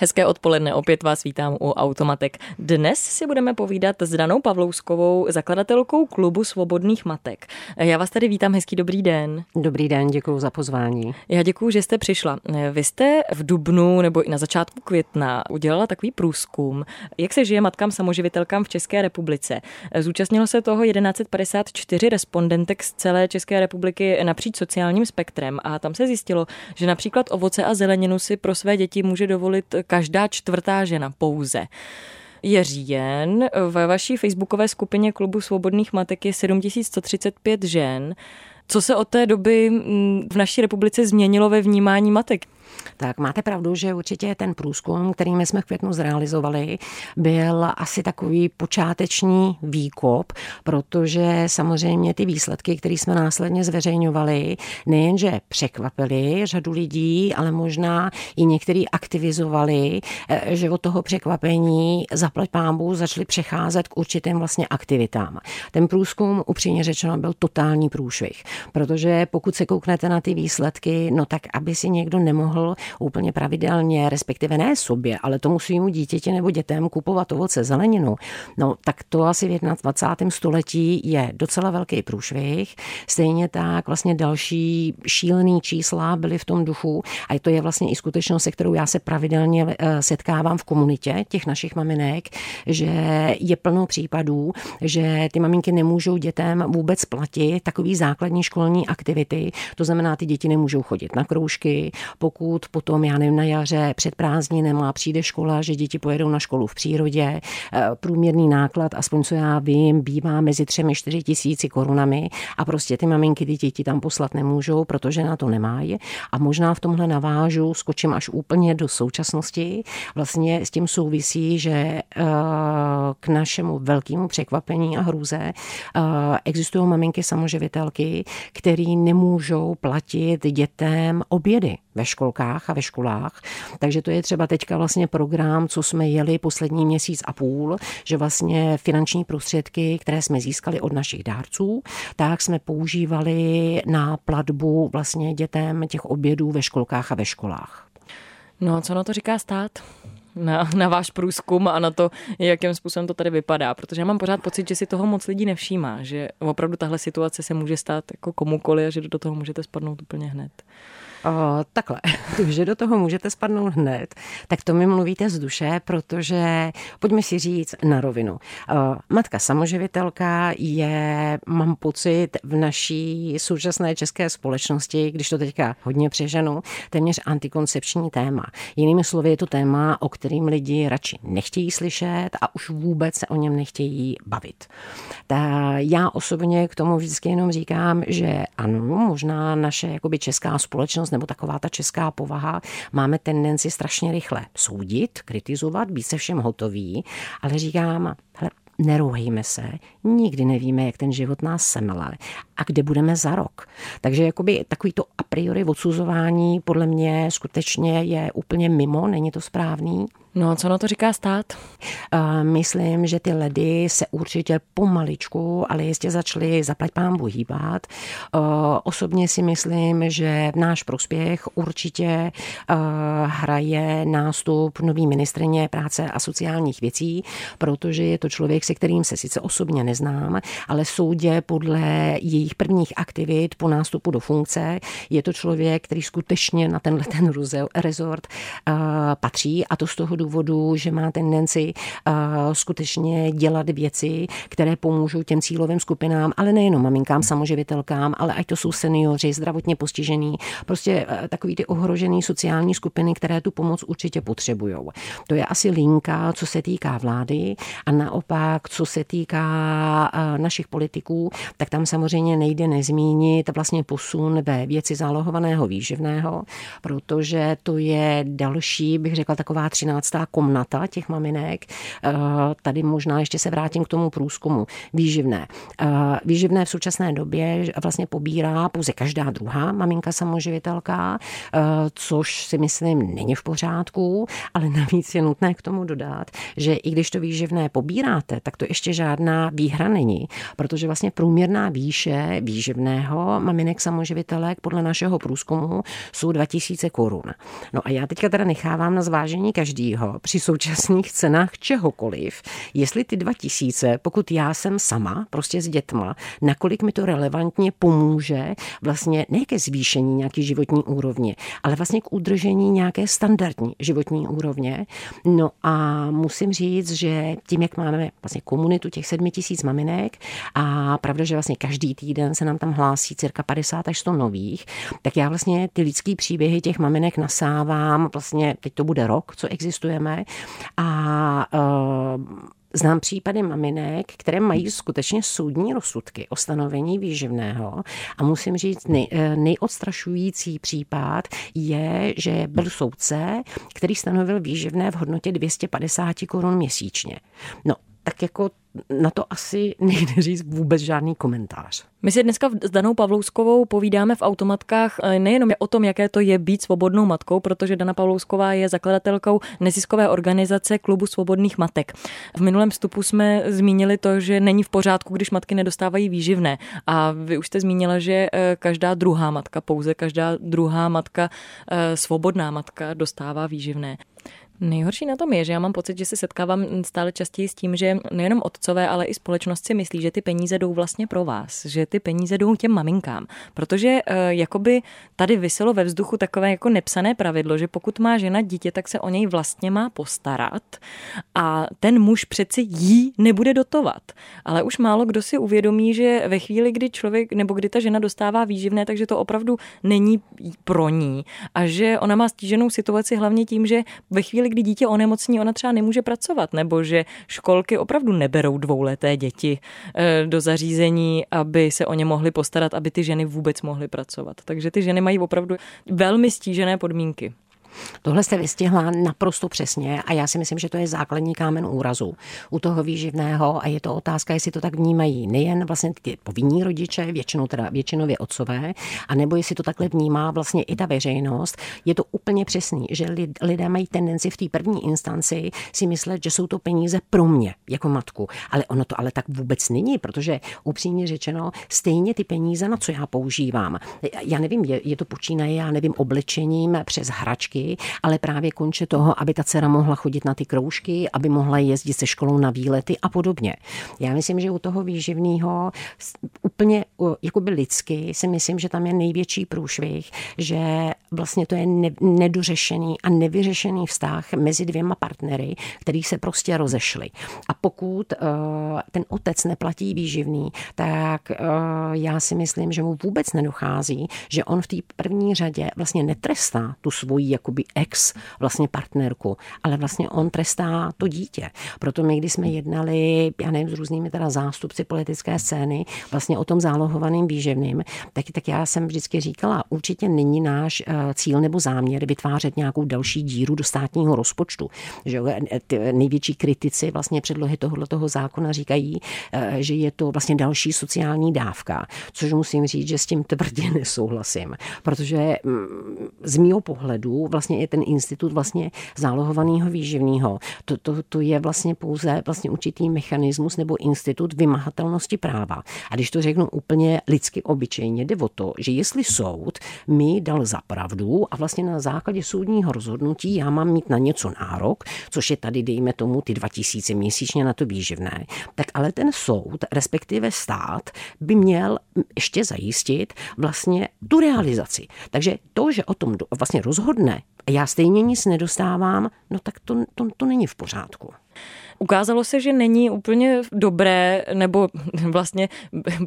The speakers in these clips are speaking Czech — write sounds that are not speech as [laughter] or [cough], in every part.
Hezké odpoledne, opět vás vítám u Automatek. Dnes si budeme povídat s Danou Pavlouskovou, zakladatelkou klubu Svobodných matek. Já vás tady vítám, hezký dobrý den. Dobrý den, děkuji za pozvání. Já děkuji, že jste přišla. Vy jste v Dubnu nebo i na začátku května udělala takový průzkum, jak se žije matkám samoživitelkám v České republice. Zúčastnilo se toho 1154 respondentek z celé České republiky napříč sociálním spektrem a tam se zjistilo, že například ovoce a zeleninu si pro své děti může dovolit každá čtvrtá žena pouze. Je říjen, ve vaší facebookové skupině klubu Svobodných matek je 7135 žen. Co se od té doby mm, v naší republice změnilo ve vnímání matek? Tak máte pravdu, že určitě ten průzkum, který my jsme v květnu zrealizovali, byl asi takový počáteční výkop, protože samozřejmě ty výsledky, které jsme následně zveřejňovali, nejenže překvapili řadu lidí, ale možná i některý aktivizovali, eh, že od toho překvapení zaplať pámbu začali přecházet k určitým vlastně aktivitám. Ten průzkum, upřímně řečeno, byl totální průšvih, protože pokud se kouknete na ty výsledky, no tak aby si někdo nemohl úplně pravidelně, respektive ne sobě, ale tomu svýmu dítěti nebo dětem kupovat ovoce, zeleninu, no tak to asi v 21. století je docela velký průšvih. Stejně tak vlastně další šílený čísla byly v tom duchu a to je vlastně i skutečnost, se kterou já se pravidelně eh, setkávám v komunitě těch našich maminek, že je plno případů, že ty maminky nemůžou dětem vůbec platit takový základní školní aktivity, to znamená, ty děti nemůžou chodit na kroužky, pokud potom, já nevím, na jaře před prázdninama přijde škola, že děti pojedou na školu v přírodě, eh, průměrný náklad, aspoň co já vím, bývá mezi třemi, čtyři tisíci korunami a prostě ty maminky ty děti tam poslat nemůžou, protože na to nemají. A možná v tomhle navážu, skočím až úplně do současnosti. Vlastně s tím souvisí, že eh, k našemu velkému překvapení a hrůze eh, existují maminky samoživitelky, který nemůžou platit dětem obědy ve školkách a ve školách. Takže to je třeba teďka vlastně program, co jsme jeli poslední měsíc a půl, že vlastně finanční prostředky, které jsme získali od našich dárců, tak jsme používali na platbu vlastně dětem těch obědů ve školkách a ve školách. No co na to říká stát? na, na váš průzkum a na to, jakým způsobem to tady vypadá. Protože já mám pořád pocit, že si toho moc lidí nevšímá, že opravdu tahle situace se může stát jako komukoli a že do toho můžete spadnout úplně hned. O, takhle, [laughs] že do toho můžete spadnout hned, tak to mi mluvíte z duše, protože pojďme si říct na rovinu. O, matka samoživitelka je, mám pocit, v naší současné české společnosti, když to teďka hodně přeženu, téměř antikoncepční téma. Jinými slovy je to téma, o kterým lidi radši nechtějí slyšet a už vůbec se o něm nechtějí bavit. Ta, já osobně k tomu vždycky jenom říkám, že ano, možná naše jakoby česká společnost společnost nebo taková ta česká povaha, máme tendenci strašně rychle soudit, kritizovat, být se všem hotový, ale říkám, hele, nerouhejme se, nikdy nevíme, jak ten život nás semele a kde budeme za rok. Takže jakoby takový to a priori odsuzování podle mě skutečně je úplně mimo, není to správný. No co na to říká stát? Myslím, že ty ledy se určitě pomaličku, ale jistě začaly zaplať pámbu hýbat. Osobně si myslím, že v náš prospěch určitě hraje nástup nový ministrině práce a sociálních věcí, protože je to člověk, se kterým se sice osobně neznám, ale soudě podle jejich prvních aktivit po nástupu do funkce je to člověk, který skutečně na tenhle ten rezort patří a to z toho důvodu, že má tendenci uh, skutečně dělat věci, které pomůžou těm cílovým skupinám, ale nejenom maminkám, samoživitelkám, ale ať to jsou seniori, zdravotně postižení, prostě uh, takový ty ohrožený sociální skupiny, které tu pomoc určitě potřebují. To je asi linka, co se týká vlády a naopak, co se týká uh, našich politiků, tak tam samozřejmě nejde nezmínit vlastně posun ve věci zálohovaného výživného, protože to je další, bych řekla, taková 13 naprostá komnata těch maminek. Eh, tady možná ještě se vrátím k tomu průzkumu. Výživné. Eh, výživné v současné době vlastně pobírá pouze každá druhá maminka samoživitelka, což si myslím není v pořádku, ale navíc je nutné k tomu dodat, že i když to výživné pobíráte, tak to ještě žádná výhra není, protože vlastně průměrná výše výživného maminek samoživitelek podle našeho průzkumu jsou 2000 korun. No a já teďka teda nechávám na zvážení každýho při současných cenách čehokoliv, jestli ty 2000, pokud já jsem sama, prostě s dětma, nakolik mi to relevantně pomůže vlastně ne ke zvýšení nějaké životní úrovně, ale vlastně k udržení nějaké standardní životní úrovně. No a musím říct, že tím, jak máme vlastně komunitu těch 7000 maminek a pravda, že vlastně každý týden se nám tam hlásí cirka 50 až 100 nových, tak já vlastně ty lidský příběhy těch maminek nasávám, vlastně teď to bude rok, co existujeme a uh, Znám případy maminek, které mají skutečně soudní rozsudky o stanovení výživného a musím říct, nej, eh, nejodstrašující případ je, že byl soudce, který stanovil výživné v hodnotě 250 korun měsíčně. No, tak jako na to asi [laughs] nejde říct vůbec žádný komentář. My si dneska s Danou Pavlouskovou povídáme v automatkách eh, nejenom o tom, jaké to je být svobodnou matkou, protože Dana Pavlousková je zakladatelkou neziskové organizace Klubu svobodných matek. V minulém vstupu jsme zmínili to, že není v pořádku, když matky nedostávají výživné. A vy už jste zmínila, že eh, každá druhá matka, pouze každá druhá matka, eh, svobodná matka dostává výživné. Nejhorší na tom je, že já mám pocit, že se setkávám stále častěji s tím, že nejenom otcové, ale i společnost si myslí, že ty peníze jdou vlastně pro vás, že ty peníze jdou těm maminkám. Protože e, jakoby tady vyselo ve vzduchu takové jako nepsané pravidlo, že pokud má žena dítě, tak se o něj vlastně má postarat a ten muž přeci jí nebude dotovat. Ale už málo kdo si uvědomí, že ve chvíli, kdy člověk nebo kdy ta žena dostává výživné, takže to opravdu není pro ní a že ona má stíženou situaci hlavně tím, že ve chvíli, chvíli, kdy dítě onemocní, ona třeba nemůže pracovat, nebo že školky opravdu neberou dvouleté děti eh, do zařízení, aby se o ně mohly postarat, aby ty ženy vůbec mohly pracovat. Takže ty ženy mají opravdu velmi stížené podmínky. Tohle jste vystihla naprosto přesně a já si myslím, že to je základní kámen úrazu u toho výživného a je to otázka, jestli to tak vnímají nejen vlastně ty povinní rodiče, většinou teda většinově otcové, a nebo jestli to takhle vnímá vlastně i ta veřejnost. Je to úplně přesný, že lidé mají tendenci v té první instanci si myslet, že jsou to peníze pro mě jako matku, ale ono to ale tak vůbec není, protože upřímně řečeno, stejně ty peníze, na co já používám, já nevím, je, je to počínaje, já nevím, oblečením přes hračky, ale právě konče toho, aby ta dcera mohla chodit na ty kroužky, aby mohla jezdit se školou na výlety a podobně. Já myslím, že u toho výživného úplně jakoby lidsky si myslím, že tam je největší průšvih, že vlastně to je ne, nedořešený a nevyřešený vztah mezi dvěma partnery, který se prostě rozešli. A pokud uh, ten otec neplatí výživný, tak uh, já si myslím, že mu vůbec nedochází, že on v té první řadě vlastně netrestá tu svoji jakoby ex vlastně partnerku, ale vlastně on trestá to dítě. Proto my, když jsme jednali, já nevím, s různými teda zástupci politické scény, vlastně o tom zálohovaným výživným, tak, tak já jsem vždycky říkala, určitě není náš eh, cíl nebo záměr vytvářet nějakou další díru do státního rozpočtu. Že ty největší kritici vlastně předlohy tohoto zákona říkají, eh, že je to vlastně další sociální dávka, což musím říct, že s tím tvrdě [laughs] nesouhlasím, protože mm, z mýho pohledu vlastně je ten institut vlastně zálohovaného výživného. To, to, to je vlastně pouze vlastně určitý mechanismus nebo institut vymahatelnosti práva. A když to řeknu úplně lidsky obyčejně, jde o to, že jestli soud mi dal za pravdu a vlastně na základě soudního rozhodnutí já mám mít na něco nárok, což je tady, dejme tomu, ty 2000 měsíčně na to výživné, tak ale ten soud, respektive stát, by měl ještě zajistit vlastně tu realizaci. Takže to, že o tom vlastně rozhodne a já stejně nic nedostávám, no tak to, to, to není v pořádku. Ukázalo se, že není úplně dobré nebo [laughs] vlastně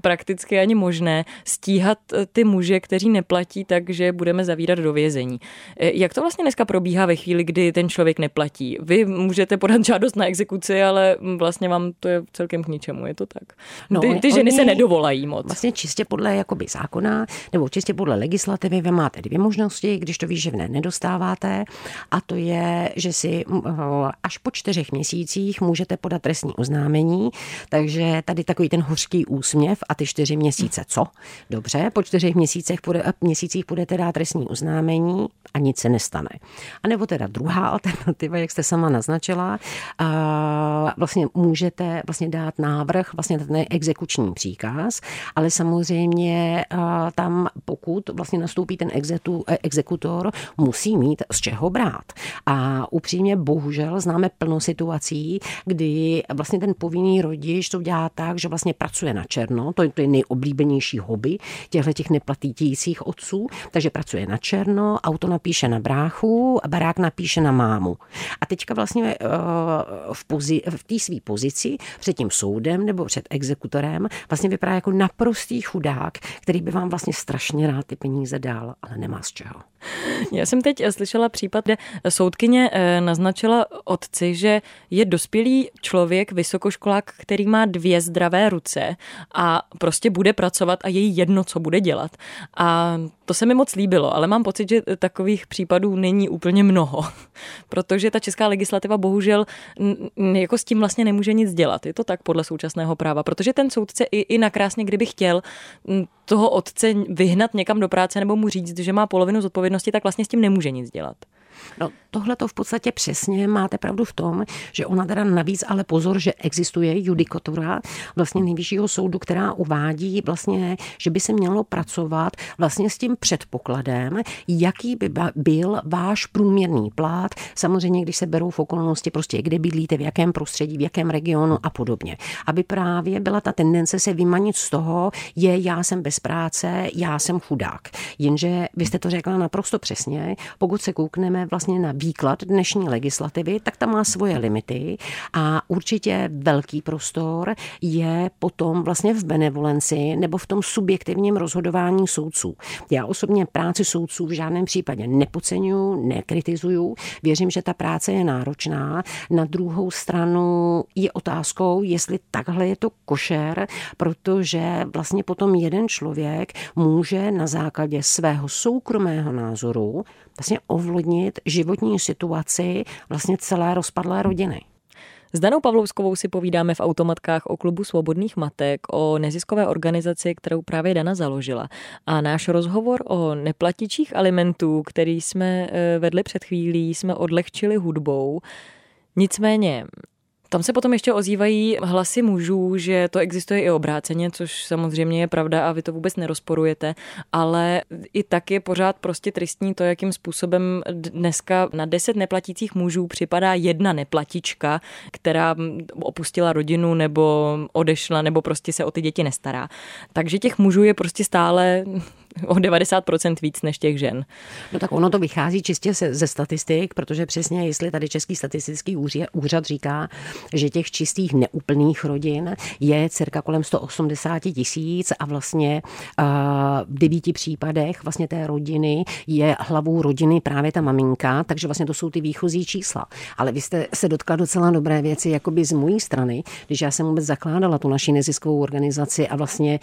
prakticky ani možné stíhat eh, ty muže, kteří neplatí, takže budeme zavírat do vězení. Eh, jak to vlastně dneska probíhá ve chvíli, kdy ten člověk neplatí? Vy můžete podat žádost na exekuci, ale vlastně vám to je celkem k ničemu, je to tak? No, ty, ty ženy se nedovolají moc. Vlastně čistě podle jakoby zákona nebo čistě podle legislativy vy máte dvě možnosti, když to výživné nedostává uděláte a to je, že si až po čtyřech měsících můžete podat trestní oznámení, takže tady takový ten hořký úsměv a ty čtyři měsíce co? Dobře, po čtyřech měsících, půjde, měsících budete dát trestní oznámení a nic se nestane. A nebo teda druhá alternativa, jak jste sama naznačila, a vlastně můžete vlastně dát návrh, vlastně ten exekuční příkaz, ale samozřejmě tam pokud vlastně nastoupí ten exetu, e, exekutor, musí mít z čeho brát. A upřímně bohužel známe plno situací, kdy vlastně ten povinný rodič to dělá tak, že vlastně pracuje na černo, to je, to je nejoblíbenější hobby těchto těch neplatících otců, takže pracuje na černo, auto napíše na bráchu a barák napíše na mámu. A teďka vlastně uh, v, pozi, v té své pozici před tím soudem nebo před exekutorem vlastně vypadá jako naprostý chudák, který by vám vlastně strašně rád ty peníze dal, ale nemá z čeho. Já jsem teď slyšela případ, kde soudkyně eh, naznačila otci, že je dospělý člověk, vysokoškolák, který má dvě zdravé ruce a prostě bude pracovat a je jedno, co bude dělat. A to se mi moc líbilo, ale mám pocit, že takových případů není úplně mnoho, [laughs] protože ta česká legislativa bohužel jako s tím vlastně nemůže nic dělat. Je to tak podle současného práva, protože ten soudce i, i nakrásně, kdyby chtěl toho otce vyhnat někam do práce nebo mu říct, že má polovinu zodpovědnosti, tak vlastně s tím nemůže nic dělat. No, tohle to v podstatě přesně máte pravdu v tom, že ona teda navíc, ale pozor, že existuje judikatura vlastně nejvyššího soudu, která uvádí vlastně, že by se mělo pracovat vlastně s tím předpokladem, jaký by byl váš průměrný plát, samozřejmě, když se berou v okolnosti prostě, kde bydlíte, v jakém prostředí, v jakém regionu a podobně. Aby právě byla ta tendence se vymanit z toho, je já jsem bez práce, já jsem chudák. Jenže vy jste to řekla naprosto přesně, pokud se koukneme vlastně na výklad dnešní legislativy, tak tam má svoje limity a určitě velký prostor je potom vlastně v benevolenci nebo v tom subjektivním rozhodování soudců. Já osobně práci soudců v žádném případě nepodceňuju, nekritizuju, věřím, že ta práce je náročná. Na druhou stranu je otázkou, jestli takhle je to košer, protože vlastně potom jeden člověk může na základě svého soukromého názoru vlastně ovlivnit životní situaci vlastně celé rozpadlé rodiny. S Danou Pavlouskovou si povídáme v automatkách o klubu svobodných matek, o neziskové organizaci, kterou právě Dana založila. A náš rozhovor o neplatičích alimentů, který jsme eh, vedli před chvílí, jsme odlehčili hudbou. Nicméně tam se potom ještě ozývají hlasy mužů, že to existuje i obráceně, což samozřejmě je pravda a vy to vůbec nerozporujete, ale i tak je pořád prostě tristní to, jakým způsobem dneska na deset neplatících mužů připadá jedna neplatička, která opustila rodinu nebo odešla nebo prostě se o ty děti nestará. Takže těch mužů je prostě stále o 90% víc než těch žen. No tak ono to vychází čistě ze, ze statistik, protože přesně jestli tady Český statistický úřad říká, že těch čistých neúplných rodin je cirka kolem 180 tisíc a vlastně v devíti případech vlastně té rodiny je hlavou rodiny právě ta maminka, takže vlastně to jsou ty výchozí čísla. Ale vy jste se dotkla docela dobré věci, jakoby z mojí strany, když já jsem vůbec zakládala tu naši neziskovou organizaci a vlastně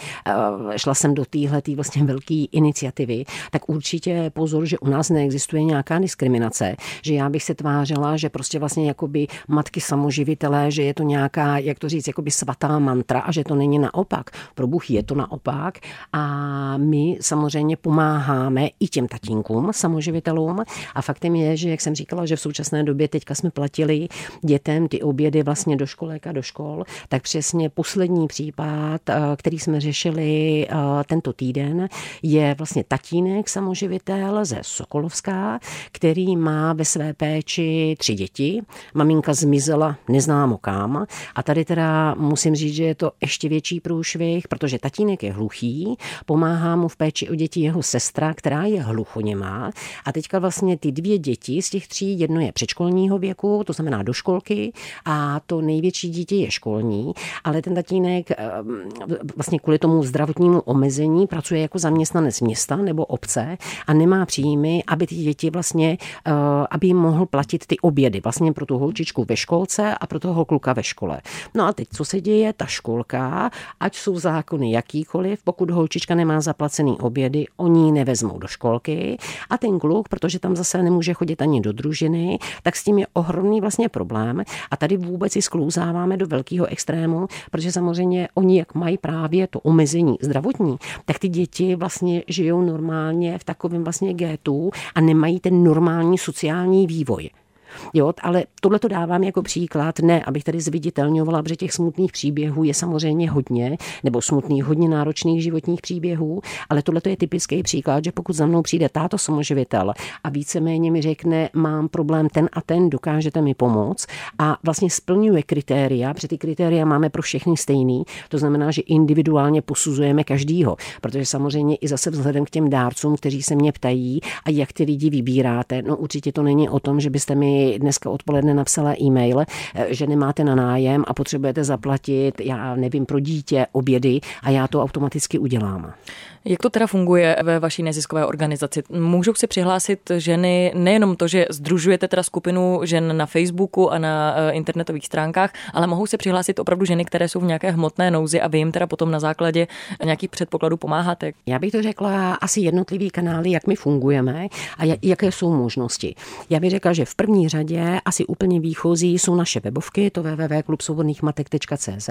šla jsem do téhle tý vlastně velký iniciativy, tak určitě pozor, že u nás neexistuje nějaká diskriminace, že já bych se tvářila, že prostě vlastně jakoby matky samoživitelé, že je to nějaká, jak to říct, jakoby svatá mantra a že to není naopak. Pro Bůh je to naopak a my samozřejmě pomáháme i těm tatínkům, samoživitelům a faktem je, že jak jsem říkala, že v současné době teďka jsme platili dětem ty obědy vlastně do školek a do škol, tak přesně poslední případ, eh, který jsme řešili eh, tento týden, je vlastně tatínek samoživitel ze Sokolovská, který má ve své péči tři děti. Maminka zmizela neznámo kam. A tady teda musím říct, že je to ještě větší průšvih, protože tatínek je hluchý, pomáhá mu v péči o děti jeho sestra, která je hluchoněmá. A teďka vlastně ty dvě děti z těch tří, jedno je předškolního věku, to znamená do školky a to největší dítě je školní, ale ten tatínek ehm, vlastně kvůli tomu zdravotnímu omezení pracuje jako zaměstnanec zaměstnanec města nebo obce a nemá příjmy, aby ty děti vlastně, uh, aby jim mohl platit ty obědy vlastně pro tu holčičku ve školce a pro toho kluka ve škole. No a teď, co se děje? Ta školka, ať jsou zákony jakýkoliv, pokud holčička nemá zaplacený obědy, oni ji nevezmou do školky a ten kluk, protože tam zase nemůže chodit ani do družiny, tak s tím je ohromný vlastně problém a tady vůbec si sklouzáváme do velkého extrému, protože samozřejmě oni, jak mají právě to omezení zdravotní, tak ty děti vlastně žijou normálně v takovém vlastně gétu a nemají ten normální sociální vývoj. Jo, ale tohle to dávám jako příklad, ne, abych tady zviditelňovala, protože těch smutných příběhů je samozřejmě hodně, nebo smutných, hodně náročných životních příběhů, ale tohle je typický příklad, že pokud za mnou přijde táto samoživitel a víceméně mi řekne, mám problém ten a ten, dokážete mi pomoct? a vlastně splňuje kritéria, protože ty kritéria máme pro všechny stejný, to znamená, že individuálně posuzujeme každýho, protože samozřejmě i zase vzhledem k těm dárcům, kteří se mě ptají a jak ty lidi vybíráte, no určitě to není o tom, že byste mi dneska odpoledne napsala e-mail, eh, že nemáte na nájem a potřebujete zaplatit, já nevím, pro dítě obědy a já to automaticky udělám. Jak to teda funguje ve vaší neziskové organizaci? Můžou se přihlásit ženy nejenom to, že združujete teda skupinu žen na Facebooku a na eh, internetových stránkách, ale mohou se přihlásit opravdu ženy, které jsou v nějaké hmotné nouzi a vy jim teda potom na základě nějakých předpokladů pomáháte? Já bych to řekla asi jednotlivý kanály, jak my fungujeme a jaké jsou možnosti. Já bych řekla, že v první řadě asi úplně výchozí jsou naše webovky, to www.klubsvobodnýchmatek.cz,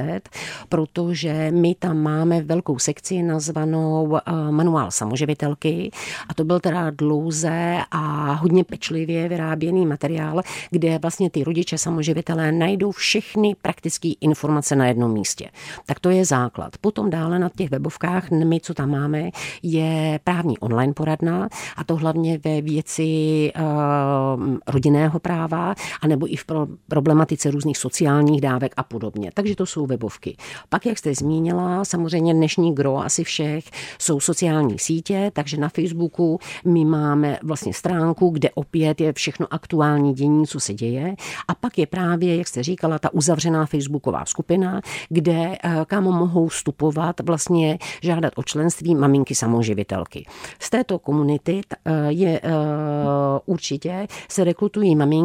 protože my tam máme velkou sekci nazvanou Eh, manuál samoživitelky a to byl teda dlouze a hodně pečlivě vyráběný materiál, kde vlastně ty rodiče samoživitelé najdou všechny praktické informace na jednom místě. Tak to je základ. Potom dále na těch webovkách, my, co tam máme, je právní online poradna a to hlavně ve věci uh, rodinného práva, anebo i v pro, problematice různých sociálních dávek a podobně. Takže to jsou webovky. Pak, jak jste zmínila, samozřejmě dnešní gro asi všech jsou sociální sítě, takže na Facebooku my máme vlastně stránku, kde opět je všechno aktuální dění, co se děje. A pak je právě, jak jste říkala, ta uzavřená Facebooková skupina, kde eh, kam mohou vstupovat, vlastně žádat o členství maminky samoživitelky. Z této komunity eh, je eh, určitě se rekrutují maminky,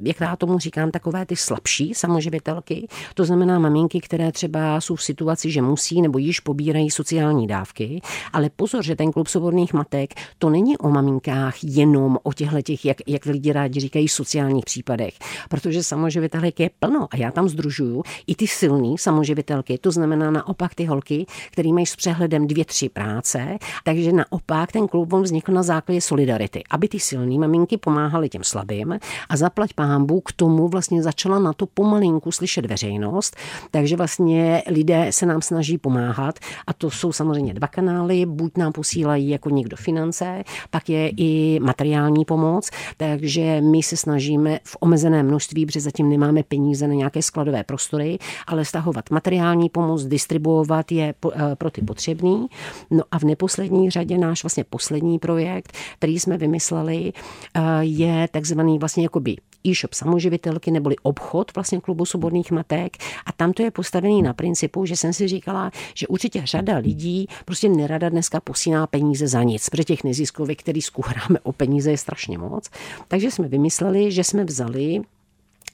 jak já tomu říkám, takové ty slabší samoživitelky, to znamená maminky, které třeba jsou v situaci, že musí nebo již pobírají sociální dávky. Ale pozor, že ten klub svobodných matek, to není o maminkách jenom o těchto těch, jak, jak lidi rádi říkají, sociálních případech, protože samoživitelek je plno a já tam združuju i ty silné samoživitelky, to znamená naopak ty holky, které mají s přehledem dvě, tři práce, takže naopak ten klub on vznikl na základě solidarity, aby ty silné maminky pomáhaly těm slabým a zaplať pámbu k tomu vlastně začala na to pomalinku slyšet veřejnost, takže vlastně lidé se nám snaží pomáhat a to jsou samozřejmě dva kanály, buď nám posílají jako někdo finance, pak je i materiální pomoc, takže my se snažíme v omezené množství, protože zatím nemáme peníze na nějaké skladové prostory, ale stahovat materiální pomoc, distribuovat je eh, pro ty potřebný. No a v neposlední řadě náš vlastně poslední projekt, který jsme vymysleli, eh, je takzvaný vlastně jakoby e-shop samoživitelky neboli obchod vlastně klubu svobodných matek a tam to je postavený na principu, že jsem si říkala, že určitě řada lidí prostě nerada dneska posíná peníze za nic, protože těch neziskovek, který skuhráme o peníze je strašně moc. Takže jsme vymysleli, že jsme vzali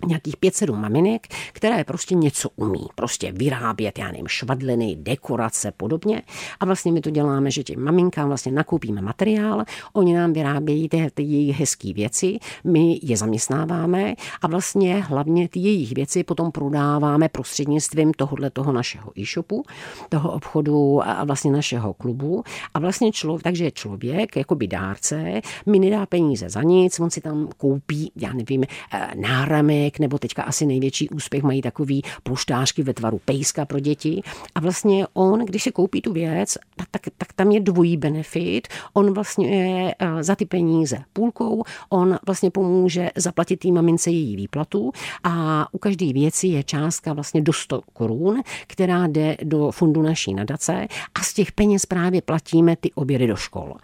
nějakých 5-7 maminek, které prostě něco umí. Prostě vyrábět, já nevím, švadliny, dekorace, podobně. A vlastně my to děláme, že těm maminkám vlastně nakoupíme materiál, oni nám vyrábějí ty, ty jejich hezké věci, my je zaměstnáváme a vlastně hlavně ty jejich věci potom prodáváme prostřednictvím tohohle toho našeho e-shopu, toho obchodu a vlastně našeho klubu. A vlastně člověk, takže člověk, jako by dárce, mi nedá peníze za nic, on si tam koupí, já nevím, eh, náramek, Sonic, nebo teďka asi největší úspěch mají takový poštářky ve tvaru pejska pro děti. A vlastně on, když si koupí tu věc, tak, tak, tak tam je dvojí benefit. On vlastně je eh, za ty peníze půlkou, on vlastně pomůže zaplatit tým mamince její výplatu a u každé věci je částka vlastně do 100 korun, která jde do fundu naší nadace a z těch peněz právě platíme ty obědy do škol.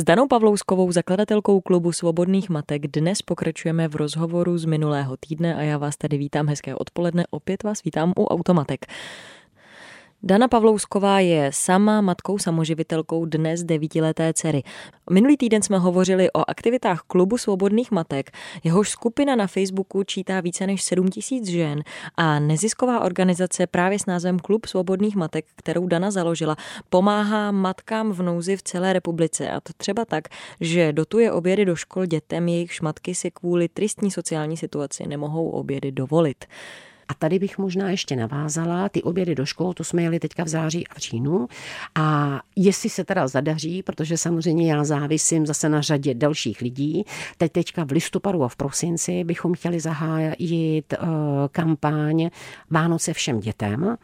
S Danou Pavlouskovou, zakladatelkou klubu Svobodných matek, dnes pokračujeme v rozhovoru z minulého týdne a já vás tady vítám hezké odpoledne. Opět vás vítám u Automatek. Dana Pavlousková je sama matkou samoživitelkou dnes devítileté dcery. Minulý týden jsme hovořili o aktivitách klubu svobodných matek. Jehož skupina na Facebooku čítá více než 7 tisíc žen a nezisková organizace právě s názvem Klub svobodných matek, kterou Dana založila, pomáhá matkám v nouzi v celé republice. A to třeba tak, že dotuje obědy do škol dětem, jejichž matky si kvůli tristní sociální situaci nemohou obědy dovolit. A tady bych možná ještě navázala ty obědy do škol, to jsme jeli teďka v září a v říjnu. A jestli se teda zadaří, protože samozřejmě já závisím zase na řadě dalších lidí, teď teďka v listopadu a v prosinci bychom chtěli zahájit uh, kampaň Vánoce všem dětem.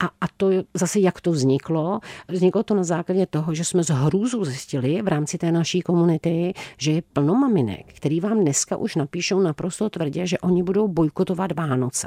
A, a to zase jak to vzniklo? Vzniklo to na základě toho, že jsme z hrůzu zjistili v rámci té naší komunity, že je plno maminek, který vám dneska už napíšou naprosto tvrdě, že oni budou bojkotovat Vánoce.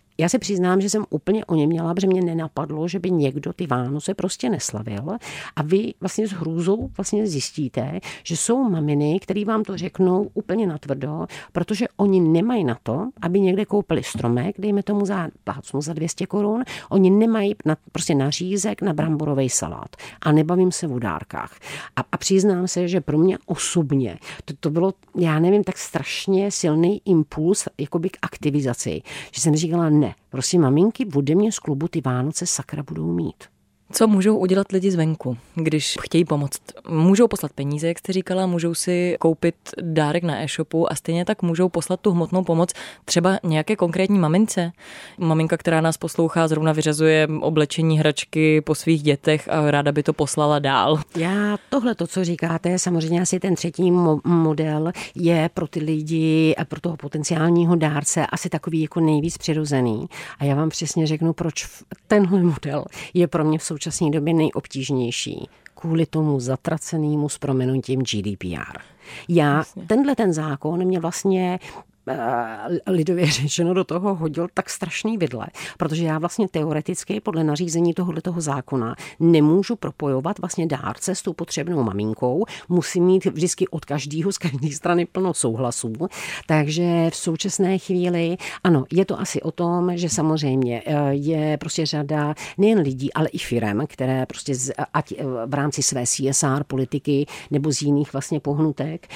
Já se přiznám, že jsem úplně o něm měla, protože mě nenapadlo, že by někdo ty Vánoce prostě neslavil. A vy vlastně s hrůzou vlastně zjistíte, že jsou maminy, které vám to řeknou úplně natvrdo, protože oni nemají na to, aby někde koupili stromek, dejme tomu za, plácnu za 200 korun, oni nemají na, prostě nařízek na bramborový salát. A nebavím se v dárkách. A, a přiznám se, že pro mě osobně to, to bylo, já nevím, tak strašně silný impuls jakoby k aktivizaci, že jsem říkala, ne, Prosím, maminky ode mě z klubu ty Vánoce sakra budou mít. Co můžou udělat lidi zvenku, když chtějí pomoct? Můžou poslat peníze, jak jste říkala, můžou si koupit dárek na e-shopu a stejně tak můžou poslat tu hmotnou pomoc třeba nějaké konkrétní mamince. Maminka, která nás poslouchá, zrovna vyřazuje oblečení hračky po svých dětech a ráda by to poslala dál. Já tohle, to, co říkáte, samozřejmě asi ten třetí mo- model je pro ty lidi a pro toho potenciálního dárce asi takový jako nejvíc přirozený. A já vám přesně řeknu, proč tenhle model je pro mě v současnosti současné době nejobtížnější kvůli tomu zatracenému s proměnutím GDPR. Já, tenhle ten zákon mě vlastně lidově [laughs] řečeno do toho hodil tak strašný vidle, protože já vlastně teoreticky podle nařízení tohoto toho zákona nemůžu propojovat vlastně dárce s tou potřebnou maminkou, musím mít vždycky od každého z každé strany plno souhlasů, takže v současné chvíli, ano, je to asi o tom, že samozřejmě eh, je prostě řada nejen lidí, ale i firem, které prostě z, ať eh, v rámci své CSR politiky nebo z jiných vlastně pohnutek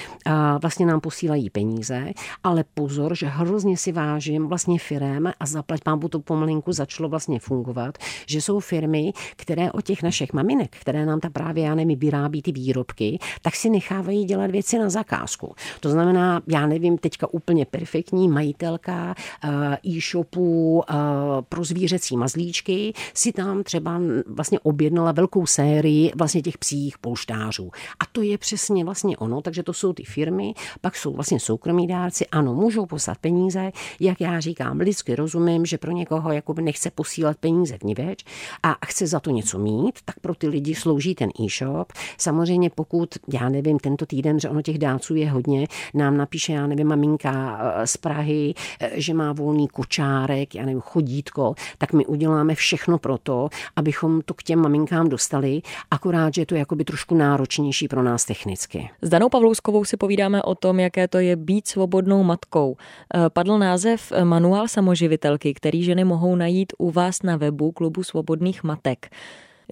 vlastně nám posílají peníze, ale pozor, že hrozně si vážím vlastně firem a zaplať pámu to pomalinku začalo vlastně fungovat, že jsou firmy, které o těch našich maminek, které nám ta právě, já nevím, vyrábí ty výrobky, tak si nechávají dělat věci na zakázku. To znamená, já nevím, teďka úplně perfektní majitelka uh, e-shopu uh, pro zvířecí mazlíčky si tam třeba vlastně objednala velkou sérii vlastně těch psích polštářů. A to je přesně vlastně ono, takže to jsou ty firmy, pak jsou vlastně soukromí dárci, ano, můžou poslat peníze, jak já říkám, lidsky rozumím, že pro někoho jakoby nechce posílat peníze vniveč a chce za to něco mít, tak pro ty lidi slouží ten e-shop. Samozřejmě pokud, já nevím, tento týden, že ono těch dáců je hodně, nám napíše, já nevím, maminka eh, z Prahy, eh, že má volný kočárek, já nevím, chodítko, tak my uděláme všechno pro to, abychom to k těm maminkám dostali, akorát, že je to jakoby trošku náročnější pro nás technicky. S Danou Pavlouskovou si povídáme o tom, jaké to je být svobodnou matkou matkou. Eh, padl název eh, Manuál samoživitelky, který ženy mohou najít u vás na webu Klubu svobodných matek.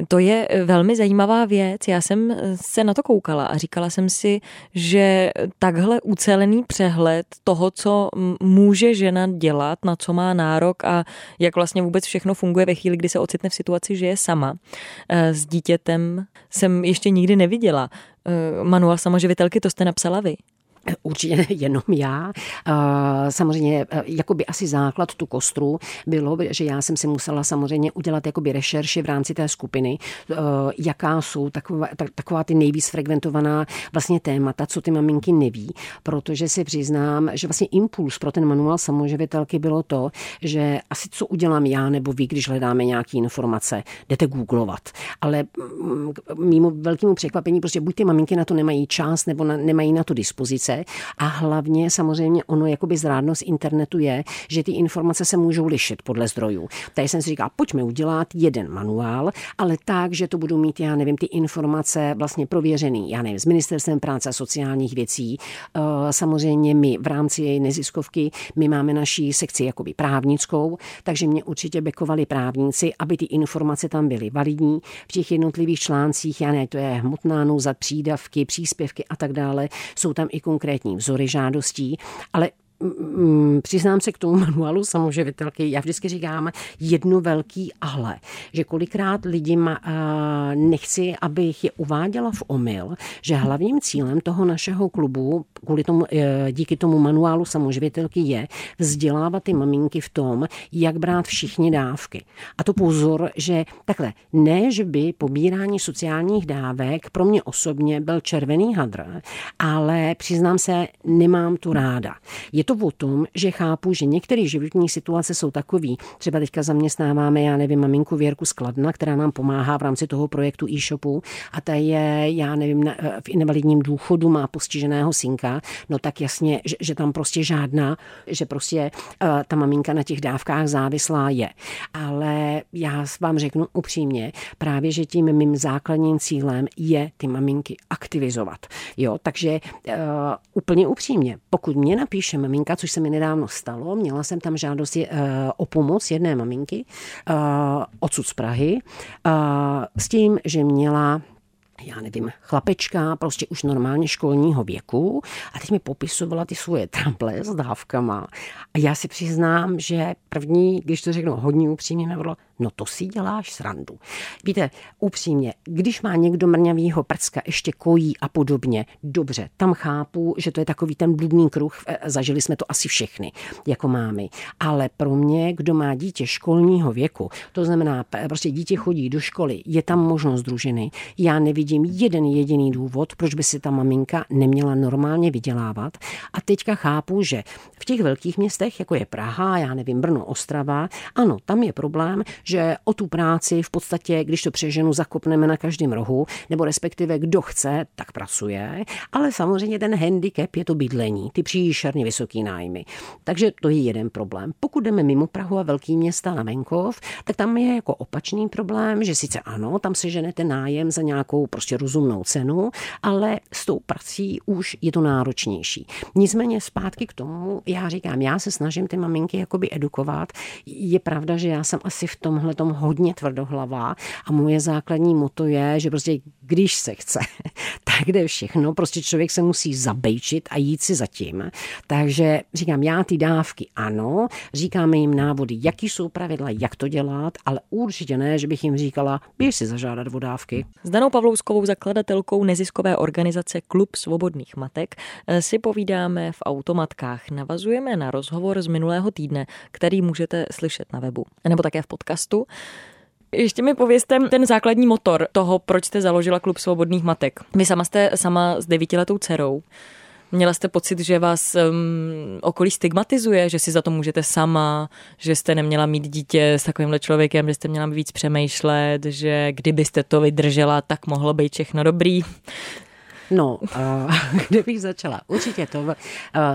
To je eh, velmi zajímavá věc. Já jsem se na to koukala a říkala jsem si, že takhle ucelený přehled toho, co může žena dělat, na co má nárok a jak vlastně vůbec všechno funguje ve chvíli, kdy se ocitne v situaci, že je sama s dítětem, jsem ještě nikdy neviděla. Manuál samoživitelky, to jste napsala vy. Určitě jenom já. Samozřejmě, e, jakoby asi základ tu kostru bylo, že já jsem si musela samozřejmě udělat jakoby rešerši v rámci té skupiny, e, jaká jsou taková, taková ty nejvíc frekventovaná vlastně témata, co ty maminky neví, protože si přiznám, že vlastně impuls pro ten manuál samoživitelky bylo to, že asi co udělám já nebo vy, když hledáme nějaké informace, jdete googlovat. Ale mimo velkému překvapení, prostě buď ty maminky na to nemají čas nebo na, nemají na to dispozice, informace a hlavně samozřejmě ono jakoby zrádnost internetu je, že ty informace se můžou lišit podle zdrojů. Tady jsem si říkal, pojďme udělat jeden manuál, ale tak, že to budu mít, já nevím, ty informace vlastně prověřený, já nevím, s ministerstvem práce a sociálních věcí. Eh, samozřejmě my v rámci neziskovky, my máme naší sekci jakoby právnickou, takže mě určitě bekovali právníci, aby ty informace tam byly validní v těch jednotlivých článcích, já ne, to je hmotná nouza, přídavky, příspěvky a tak dále. Jsou tam i konkrétní vzory žádostí, ale přiznám se k tomu [laughs] manuálu samoživitelky, já vždycky říkám jedno velký ale, že kolikrát lidi ma, nechci, abych je uváděla v omyl, že hlavním cílem toho našeho klubu kvůli tomu, e, díky tomu manuálu samoživitelky je vzdělávat ty maminky v tom, jak brát všichni dávky. A to pozor, že takhle, ne, že by pobírání sociálních dávek pro mě osobně byl červený hadr, ale přiznám se, nemám tu ráda. Je to to o tom, že chápu, že některé životní situace jsou takový. Třeba teďka zaměstnáváme, já nevím, maminku Věrku Skladna, která nám pomáhá v rámci toho projektu e-shopu a ta je, já nevím, v invalidním důchodu má postiženého synka, no tak jasně, že, že tam prostě žádná, že prostě uh, ta maminka na těch dávkách závislá je. Ale já vám řeknu upřímně, právě, že tím mým základním cílem je ty maminky aktivizovat. Jo, takže uh, úplně upřímně, pokud mě napíše maminka, maminka, což se mi nedávno stalo. Měla jsem tam žádost uh, o pomoc jedné maminky uh, odsud z Prahy uh, s tím, že měla já nevím, chlapečka, prostě už normálně školního věku a teď mi popisovala ty svoje trample s dávkama. A já si přiznám, že první, když to řeknu hodně upřímně, bylo, no to si děláš srandu. Víte, upřímně, když má někdo mrňavýho prcka, ještě kojí a podobně, dobře, tam chápu, že to je takový ten bludný kruh, e, zažili jsme to asi všechny, jako mámy. Ale pro mě, kdo má dítě školního věku, to znamená, prostě dítě chodí do školy, je tam možnost družiny, já nevidím jeden jediný důvod, proč by si ta maminka neměla normálně vydělávat. A teďka chápu, že v těch velkých městech, jako je Praha, já nevím, Brno, Ostrava, ano, tam je problém, že o tu práci v podstatě, když to přeženu, zakopneme na každém rohu, nebo respektive kdo chce, tak pracuje, ale samozřejmě ten handicap je to bydlení, ty příšerně vysoký nájmy. Takže to je jeden problém. Pokud jdeme mimo Prahu a velký města na venkov, tak tam je jako opačný problém, že sice ano, tam se ženete nájem za nějakou prostě rozumnou cenu, ale s tou prací už je to náročnější. Nicméně zpátky k tomu, já říkám, já se snažím ty maminky jakoby edukovat. Je pravda, že já jsem asi v tomhle tom hodně tvrdohlavá a moje základní moto je, že prostě když se chce, [laughs] tak jde všechno. Prostě člověk se musí zabejčit a jít si zatím. Takže říkám, já ty dávky ano, říkáme jim návody, jaký jsou pravidla, jak to dělat, ale určitě ne, že bych jim říkala, běž si zažádat o dávky. S Danou Pavlouskovou, zakladatelkou neziskové organizace Klub svobodných matek, eh, si povídáme v automatkách. Navazujeme na rozhovor z minulého týdne, který můžete slyšet na webu nebo také v podcastu. Ještě mi povězte ten základní motor toho, proč jste založila klub svobodných matek. Vy sama jste sama s devítiletou dcerou. Měla jste pocit, že vás um, okolí stigmatizuje, že si za to můžete sama, že jste neměla mít dítě s takovýmhle člověkem, že jste měla víc přemýšlet, že kdybyste to vydržela, tak mohlo být všechno dobrý. No, [laughs] kde bych začala? Určitě to,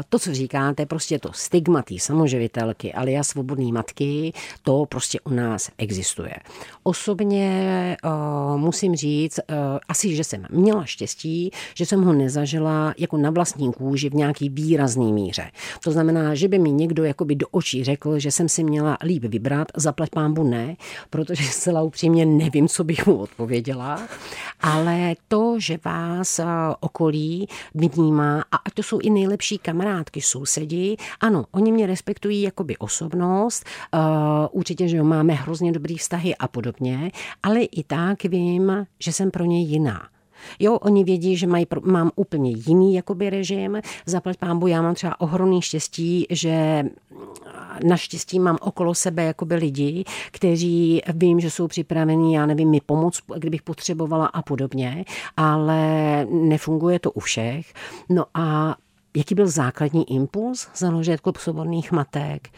to, co říkáte, prostě to stigmatý samoživitelky, ale já svobodný matky, to prostě u nás existuje. Osobně musím říct, asi, že jsem měla štěstí, že jsem ho nezažila jako na vlastní kůži v nějaký výrazný míře. To znamená, že by mi někdo jakoby do očí řekl, že jsem si měla líp vybrat, zaplať pámbu ne, protože zcela upřímně nevím, co bych mu odpověděla, ale to, že vás okolí vnímá, a ať to jsou i nejlepší kamarádky, sousedi, ano, oni mě respektují jakoby osobnost, uh, určitě, že jo, máme hrozně dobrý vztahy a podobně, ale i tak vím, že jsem pro ně jiná. Jo, oni vědí, že mají, mám úplně jiný jakoby režim. Zaplať pámbu, já mám třeba ohromný štěstí, že naštěstí mám okolo sebe jakoby lidi, kteří vím, že jsou připravení, já nevím, mi pomoct, kdybych potřebovala a podobně, ale nefunguje to u všech. No a jaký byl základní impuls založit klub svobodných matek?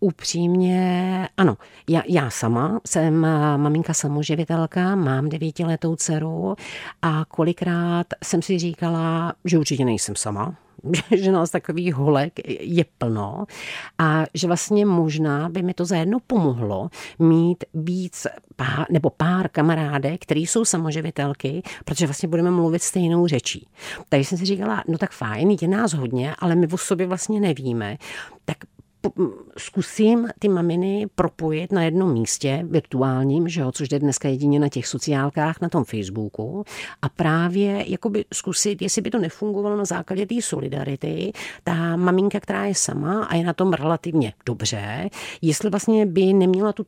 Upřímně, ano. Já, já sama jsem maminka samoživitelka, mám devítiletou dceru a kolikrát jsem si říkala, že určitě nejsem sama, [laughs] že nás takových holek je plno a že vlastně možná by mi to zajedno pomohlo mít víc pár, nebo pár kamarádek, který jsou samoživitelky, protože vlastně budeme mluvit stejnou řečí. Takže jsem si říkala, no tak fajn, je nás hodně, ale my o sobě vlastně nevíme, tak zkusím ty maminy propojit na jednom místě virtuálním, že jo, což jde dneska jedině na těch sociálkách, na tom Facebooku a právě jakoby zkusit, jestli by to nefungovalo na základě té solidarity, ta maminka, která je sama a je na tom relativně dobře, jestli vlastně by neměla tu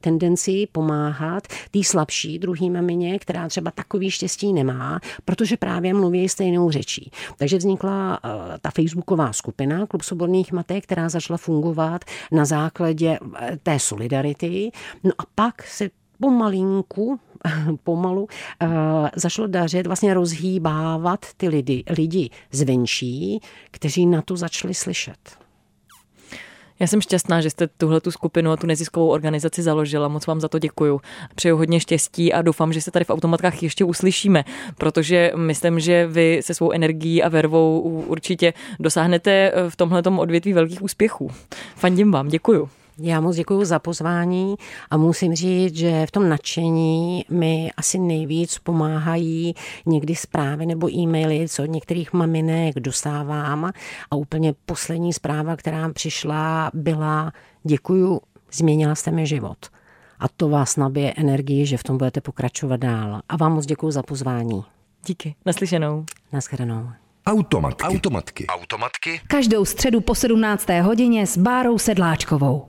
tendenci pomáhat té slabší druhý mamině, která třeba takový štěstí nemá, protože právě mluví stejnou řečí. Takže vznikla uh, ta facebooková skupina Klub svobodných matek, která začala fungovat na základě eh, té solidarity. No a pak se pomalinku, [laughs] pomalu, uh, zašlo dařit vlastně rozhýbávat ty lidi, lidi zvenčí, kteří na to začali slyšet. Já jsem šťastná, že jste tuhle tu skupinu a tu neziskovou organizaci založila. Moc vám za to děkuju. Přeju hodně štěstí a doufám, že se tady v automatkách ještě uslyšíme, protože myslím, že vy se svou energií a vervou určitě dosáhnete v tomhle odvětví velkých úspěchů. Fandím vám, děkuju. Já moc děkuji za pozvání a musím říct, že v tom nadšení mi asi nejvíc pomáhají někdy zprávy nebo e-maily, co od některých maminek dostávám. A úplně poslední zpráva, která přišla, byla děkuju, změnila jste mi život. A to vás nabije energii, že v tom budete pokračovat dál. A vám moc děkuji za pozvání. Díky. Naslyšenou. Naschledanou. Automatky. Automatky. Automatky. Každou středu po 17. hodině s Bárou Sedláčkovou.